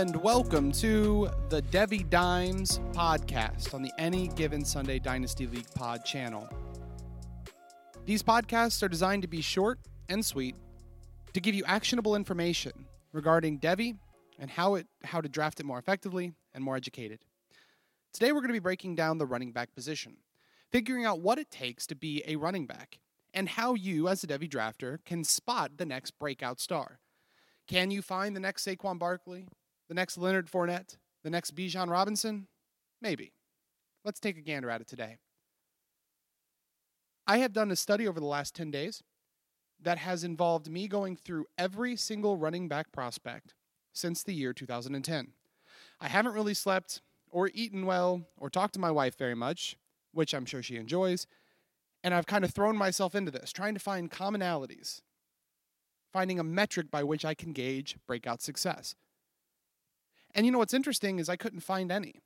And welcome to the Devy Dimes podcast on the Any Given Sunday Dynasty League pod channel. These podcasts are designed to be short and sweet to give you actionable information regarding Devy and how it how to draft it more effectively and more educated. Today we're going to be breaking down the running back position, figuring out what it takes to be a running back and how you as a Devy drafter can spot the next breakout star. Can you find the next Saquon Barkley, the next Leonard Fournette, the next Bijan Robinson? Maybe. Let's take a gander at it today. I have done a study over the last 10 days that has involved me going through every single running back prospect since the year 2010. I haven't really slept or eaten well or talked to my wife very much, which I'm sure she enjoys, and I've kind of thrown myself into this, trying to find commonalities finding a metric by which I can gauge breakout success. And you know what's interesting is I couldn't find any.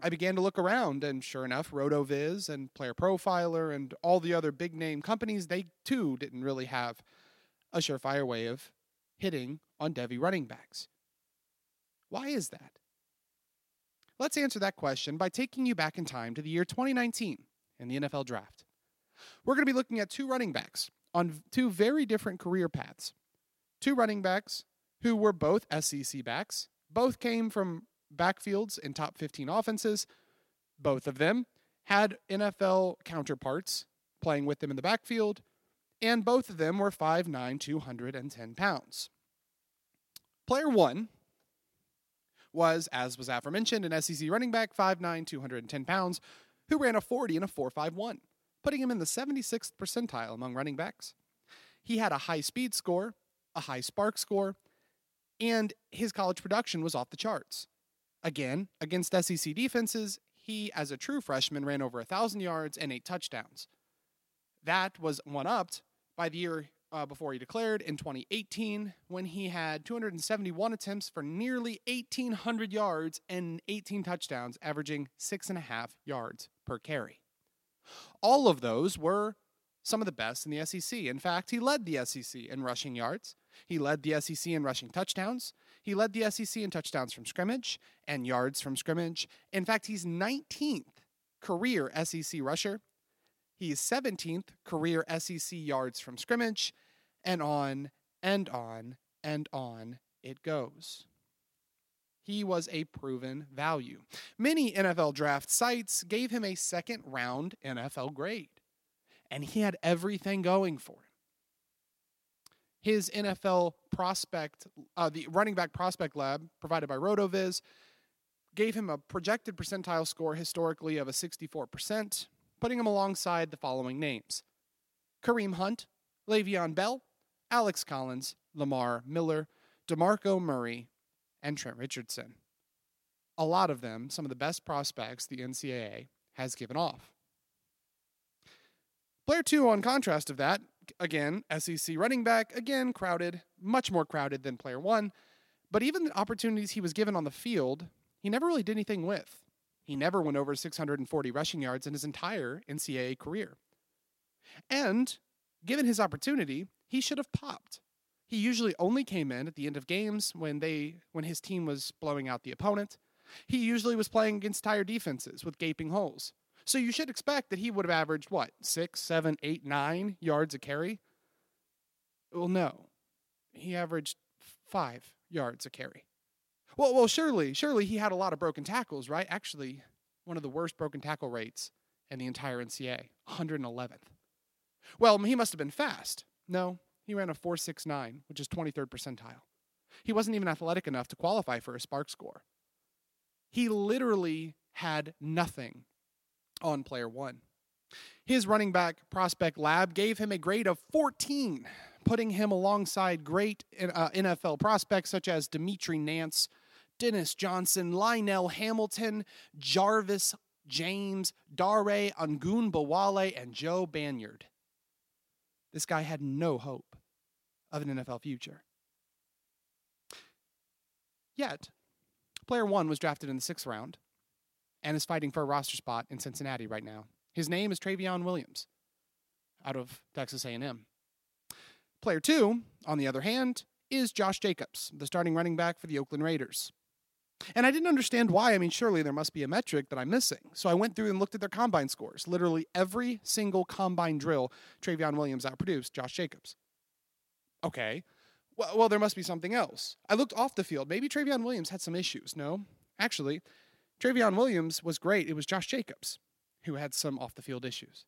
I began to look around, and sure enough, RotoViz and Player Profiler and all the other big name companies, they too didn't really have a surefire way of hitting on Devy running backs. Why is that? Let's answer that question by taking you back in time to the year 2019 in the NFL Draft. We're going to be looking at two running backs on two very different career paths. Two running backs who were both SEC backs, both came from backfields in top 15 offenses. Both of them had NFL counterparts playing with them in the backfield, and both of them were 5'9, 210 pounds. Player one was, as was aforementioned, an SEC running back, 5'9, 210 pounds, who ran a 40 and a 4.51 putting him in the 76th percentile among running backs. He had a high speed score, a high spark score, and his college production was off the charts. Again, against SEC defenses, he, as a true freshman, ran over 1,000 yards and eight touchdowns. That was one upped by the year uh, before he declared in 2018 when he had 271 attempts for nearly 1,800 yards and 18 touchdowns, averaging six and a half yards per carry. All of those were some of the best in the SEC. In fact, he led the SEC in rushing yards. He led the SEC in rushing touchdowns. He led the SEC in touchdowns from scrimmage and yards from scrimmage. In fact, he's 19th career SEC rusher. He's 17th career SEC yards from scrimmage, and on and on and on it goes he was a proven value. Many NFL draft sites gave him a second round NFL grade, and he had everything going for him. His NFL prospect, uh, the running back prospect lab provided by RotoViz, gave him a projected percentile score historically of a 64%, putting him alongside the following names Kareem Hunt, Le'Veon Bell, Alex Collins, Lamar Miller, DeMarco Murray, and Trent Richardson. A lot of them, some of the best prospects the NCAA has given off. Player two, on contrast of that, again, SEC running back, again, crowded, much more crowded than player one. But even the opportunities he was given on the field, he never really did anything with. He never went over 640 rushing yards in his entire NCAA career. And given his opportunity, he should have popped. He usually only came in at the end of games when they when his team was blowing out the opponent. He usually was playing against tire defenses with gaping holes. So you should expect that he would have averaged what six, seven, eight, nine yards a carry. Well, no, he averaged five yards a carry. Well, well, surely, surely he had a lot of broken tackles, right? Actually, one of the worst broken tackle rates in the entire NCAA, 111th. Well, he must have been fast. No, he ran a 4.69, which is 23rd percentile. He wasn't even athletic enough to qualify for a spark score. He literally had nothing on player one. His running back prospect lab gave him a grade of 14, putting him alongside great uh, NFL prospects such as Dimitri Nance, Dennis Johnson, Lionel Hamilton, Jarvis James, Dare Ogunbowale, and Joe Banyard. This guy had no hope of an NFL future. Yet, player one was drafted in the sixth round and is fighting for a roster spot in Cincinnati right now. His name is Trayveon Williams out of Texas A&M. Player two, on the other hand, is Josh Jacobs, the starting running back for the Oakland Raiders. And I didn't understand why. I mean, surely there must be a metric that I'm missing. So I went through and looked at their combine scores. Literally every single combine drill, Trayveon Williams outproduced Josh Jacobs. Okay. Well, well, there must be something else. I looked off the field. Maybe Trayveon Williams had some issues. No, actually, Trayveon Williams was great. It was Josh Jacobs who had some off the field issues.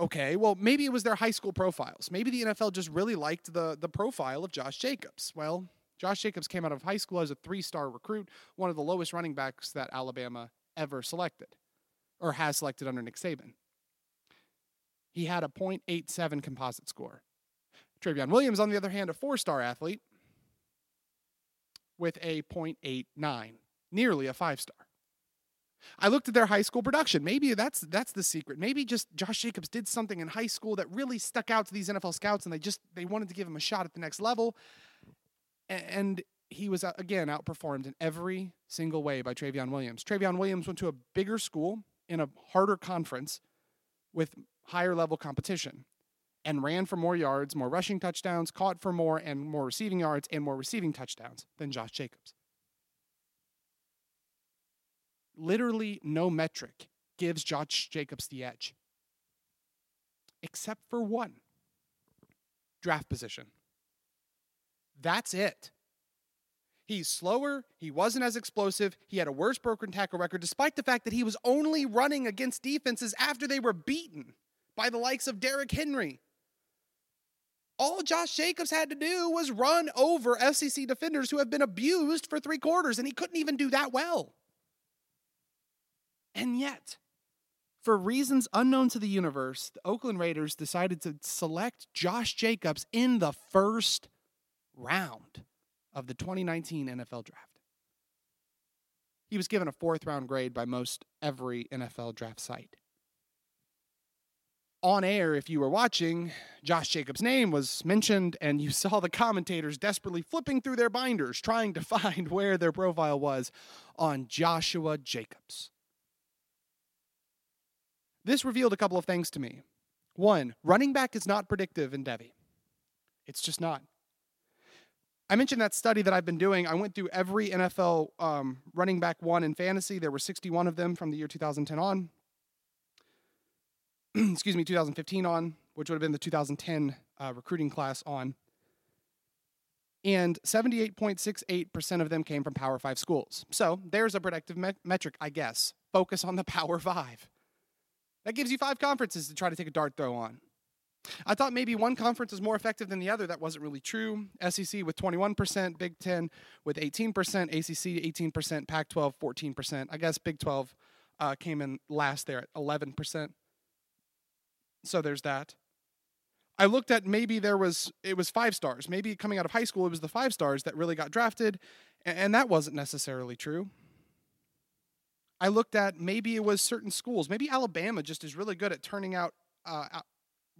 Okay, well, maybe it was their high school profiles. Maybe the NFL just really liked the, the profile of Josh Jacobs. Well, Josh Jacobs came out of high school as a three star recruit, one of the lowest running backs that Alabama ever selected or has selected under Nick Saban. He had a .87 composite score. Trayveon Williams, on the other hand, a four star athlete with a .89, nearly a five star. I looked at their high school production. Maybe that's that's the secret. Maybe just Josh Jacobs did something in high school that really stuck out to these NFL scouts, and they just they wanted to give him a shot at the next level. And he was uh, again outperformed in every single way by Trayveon Williams. Trayveon Williams went to a bigger school in a harder conference with higher level competition and ran for more yards, more rushing touchdowns, caught for more and more receiving yards and more receiving touchdowns than Josh Jacobs. Literally no metric gives Josh Jacobs the edge, except for one draft position. That's it. He's slower. He wasn't as explosive. He had a worse broken tackle record, despite the fact that he was only running against defenses after they were beaten by the likes of Derrick Henry. All Josh Jacobs had to do was run over SEC defenders who have been abused for three quarters, and he couldn't even do that well. And yet, for reasons unknown to the universe, the Oakland Raiders decided to select Josh Jacobs in the first round of the 2019 NFL draft. He was given a fourth round grade by most every NFL draft site. On air, if you were watching, Josh Jacobs' name was mentioned, and you saw the commentators desperately flipping through their binders trying to find where their profile was on Joshua Jacobs. This revealed a couple of things to me. One, running back is not predictive in Devy. It's just not. I mentioned that study that I've been doing. I went through every NFL um, running back one in fantasy. There were 61 of them from the year 2010 on. Excuse me, 2015 on, which would have been the 2010 uh, recruiting class on. And 78.68% of them came from Power 5 schools. So there's a predictive me- metric, I guess. Focus on the Power 5. That gives you five conferences to try to take a dart throw on. I thought maybe one conference was more effective than the other. That wasn't really true. SEC with 21%, Big 10 with 18%, ACC 18%, Pac 12 14%. I guess Big 12 uh, came in last there at 11%. So there's that. I looked at maybe there was it was five stars. Maybe coming out of high school it was the five stars that really got drafted, and that wasn't necessarily true. I looked at maybe it was certain schools. Maybe Alabama just is really good at turning out uh,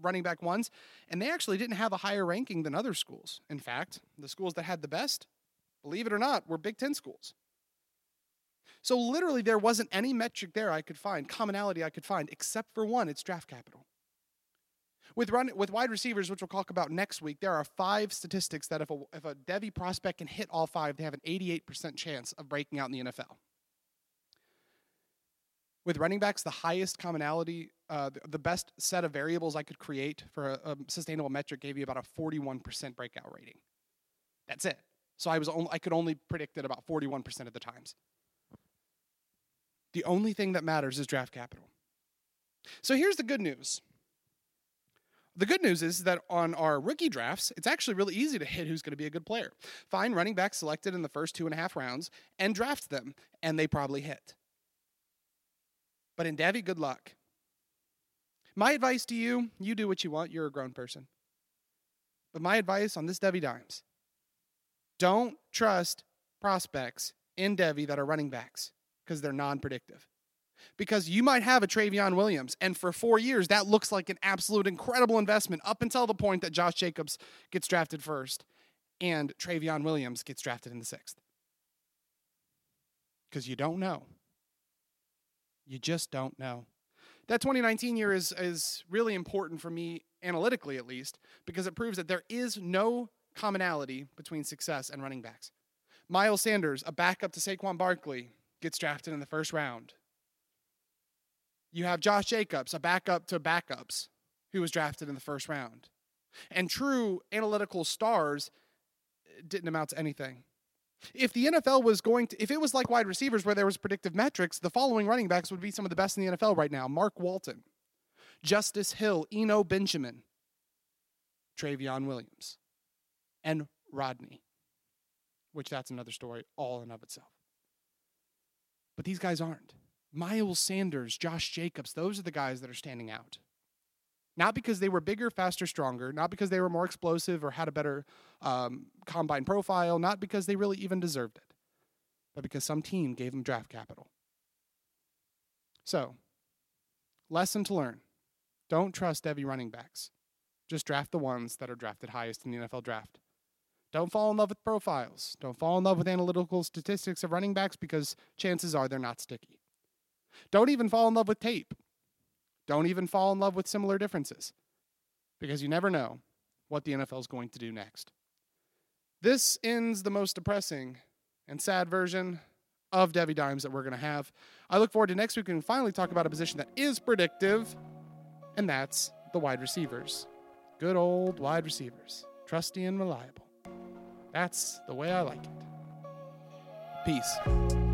running back ones, and they actually didn't have a higher ranking than other schools. In fact, the schools that had the best, believe it or not, were Big Ten schools. So literally, there wasn't any metric there I could find, commonality I could find, except for one: it's draft capital. With run with wide receivers, which we'll talk about next week, there are five statistics that if a if a Devy prospect can hit all five, they have an 88% chance of breaking out in the NFL. With running backs, the highest commonality, uh, the, the, best set of variables I could create for a, a, sustainable metric gave you about a 41% breakout rating. That's it. So I was only, I could only predict it about 41% of the times. The only thing that matters is draft capital. So here's the good news. The good news is that on our rookie drafts, it's actually really easy to hit who's going to be a good player. Find running backs selected in the first two and a half rounds and draft them, and they probably hit. But in Devy, good luck. My advice to you you do what you want, you're a grown person. But my advice on this Devy Dimes don't trust prospects in Devy that are running backs because they're non predictive. Because you might have a Trayveon Williams, and for four years, that looks like an absolute incredible investment up until the point that Josh Jacobs gets drafted first and Trayveon Williams gets drafted in the sixth. Because you don't know. You just don't know. That 2019 year is, is really important for me, analytically at least, because it proves that there is no commonality between success and running backs. Miles Sanders, a backup to Saquon Barkley, gets drafted in the first round. You have Josh Jacobs, a backup to backups, who was drafted in the first round. And true analytical stars eh, didn't amount to anything. If the NFL was going to, if it was like wide receivers where there was predictive metrics, the following running backs would be some of the best in the NFL right now Mark Walton, Justice Hill, Eno Benjamin, Trayveon Williams, and Rodney, which that's another story all in of itself. But these guys aren't. Miles Sanders, Josh Jacobs, those are the guys that are standing out. Not because they were bigger, faster, stronger, not because they were more explosive or had a better um, combine profile, not because they really even deserved it, but because some team gave them draft capital. So, lesson to learn don't trust Devy running backs. Just draft the ones that are drafted highest in the NFL draft. Don't fall in love with profiles. Don't fall in love with analytical statistics of running backs because chances are they're not sticky. Don't even fall in love with tape. Don't even fall in love with similar differences because you never know what the NFL is going to do next. This ends the most depressing and sad version of Devy Dimes that we're going to have. I look forward to next week and finally talk about a position that is predictive, and that's the wide receivers. Good old wide receivers, trusty and reliable. That's the way I like it. Peace.